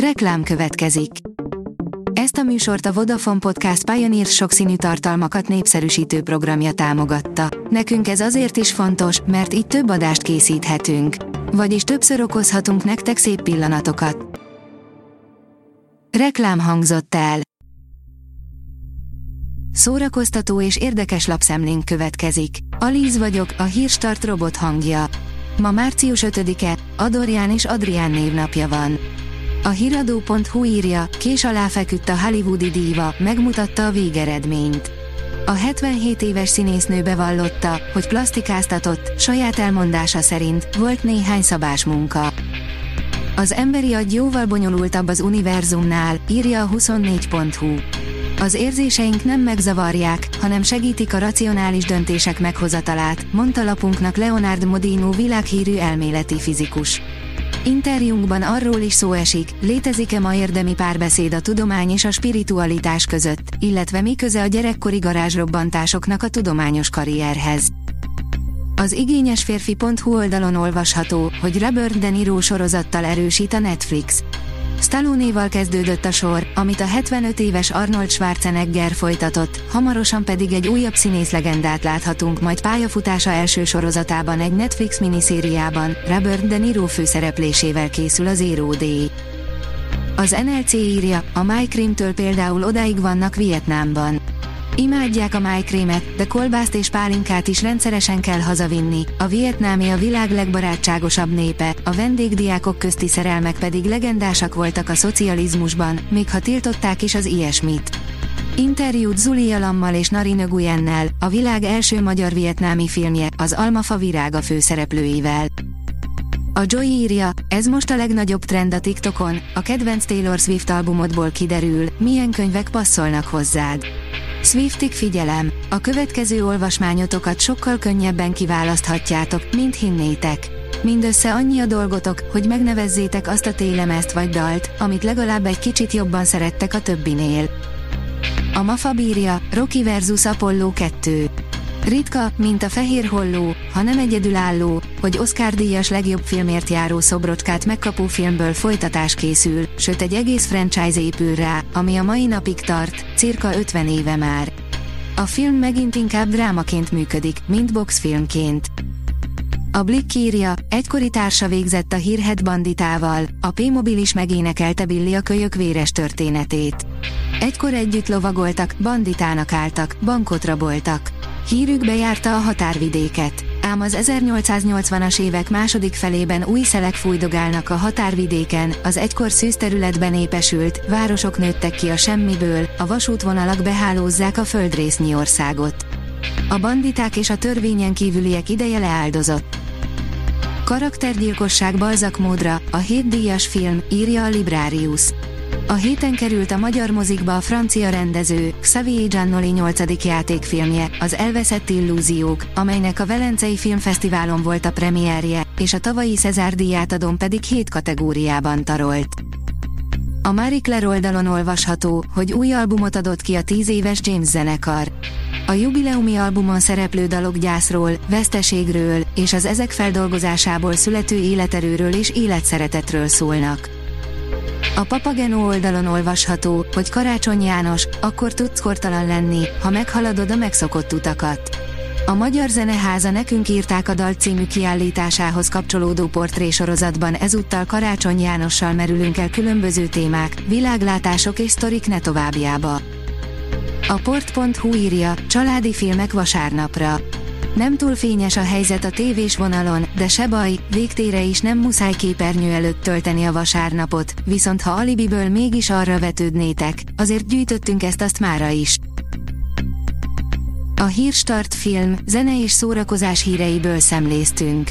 Reklám következik. Ezt a műsort a Vodafone Podcast Pioneer sokszínű tartalmakat népszerűsítő programja támogatta. Nekünk ez azért is fontos, mert így több adást készíthetünk. Vagyis többször okozhatunk nektek szép pillanatokat. Reklám hangzott el. Szórakoztató és érdekes lapszemlénk következik. Alíz vagyok, a hírstart robot hangja. Ma március 5-e, Adorján és Adrián névnapja van. A hiradó.hu írja, kés alá feküdt a hollywoodi díva, megmutatta a végeredményt. A 77 éves színésznő bevallotta, hogy plastikáztatott, saját elmondása szerint volt néhány szabás munka. Az emberi agy jóval bonyolultabb az univerzumnál, írja a 24.hu. Az érzéseink nem megzavarják, hanem segítik a racionális döntések meghozatalát, mondta lapunknak Leonard Modino világhírű elméleti fizikus. Interjúnkban arról is szó esik, létezik-e ma érdemi párbeszéd a tudomány és a spiritualitás között, illetve mi köze a gyerekkori garázsrobbantásoknak a tudományos karrierhez. Az igényes férfi.hu oldalon olvasható, hogy Robert De Niro sorozattal erősít a Netflix. Stallone-val kezdődött a sor, amit a 75 éves Arnold Schwarzenegger folytatott, hamarosan pedig egy újabb színészlegendát láthatunk majd pályafutása első sorozatában egy Netflix miniszériában, Robert De Niro főszereplésével készül az Zero Day. Az NLC írja, a MyCream-től például odáig vannak Vietnámban. Imádják a májkrémet, de kolbászt és pálinkát is rendszeresen kell hazavinni. A vietnámi a világ legbarátságosabb népe, a vendégdiákok közti szerelmek pedig legendásak voltak a szocializmusban, még ha tiltották is az ilyesmit. Interjút Zuli Alammal és Nari Guyennel, a világ első magyar-vietnámi filmje, az Almafa virága főszereplőivel. A Joy írja, ez most a legnagyobb trend a TikTokon, a kedvenc Taylor Swift albumodból kiderül, milyen könyvek passzolnak hozzád. Swiftig figyelem, a következő olvasmányotokat sokkal könnyebben kiválaszthatjátok, mint hinnétek. Mindössze annyi a dolgotok, hogy megnevezzétek azt a télemezt vagy dalt, amit legalább egy kicsit jobban szerettek a többinél. A Mafa bírja, Rocky vs. Apollo 2. Ritka, mint a fehér holló, ha nem egyedülálló, hogy Oscar díjas legjobb filmért járó szobrocskát megkapó filmből folytatás készül, sőt egy egész franchise épül rá, ami a mai napig tart, cirka 50 éve már. A film megint inkább drámaként működik, mint boxfilmként. A Blick írja, egykori társa végzett a hírhet banditával, a P-mobil is megénekelte Billy a kölyök véres történetét. Egykor együtt lovagoltak, banditának álltak, bankot raboltak. Hírük bejárta a határvidéket, ám az 1880-as évek második felében új szelek fújdogálnak a határvidéken, az egykor szűz területben épesült, városok nőttek ki a semmiből, a vasútvonalak behálózzák a földrésznyi országot. A banditák és a törvényen kívüliek ideje leáldozott. Karaktergyilkosság balzak módra, a hétdíjas film, írja a Librarius. A héten került a magyar mozikba a francia rendező, Xavier Giannoli 8. játékfilmje, az Elveszett illúziók, amelynek a Velencei Filmfesztiválon volt a premierje, és a tavalyi Cezár díjátadón pedig 7 kategóriában tarolt. A Marie Claire oldalon olvasható, hogy új albumot adott ki a 10 éves James zenekar. A jubileumi albumon szereplő dalok gyászról, veszteségről és az ezek feldolgozásából születő életerőről és életszeretetről szólnak. A Papageno oldalon olvasható, hogy Karácsony János, akkor tudsz kortalan lenni, ha meghaladod a megszokott utakat. A Magyar Zeneháza nekünk írták a dal című kiállításához kapcsolódó portrésorozatban ezúttal Karácsony Jánossal merülünk el különböző témák, világlátások és sztorik ne továbbjába. A port.hu írja, családi filmek vasárnapra. Nem túl fényes a helyzet a tévés vonalon, de se baj, végtére is nem muszáj képernyő előtt tölteni a vasárnapot, viszont ha alibiből mégis arra vetődnétek, azért gyűjtöttünk ezt azt mára is. A Hírstart film, zene és szórakozás híreiből szemléztünk.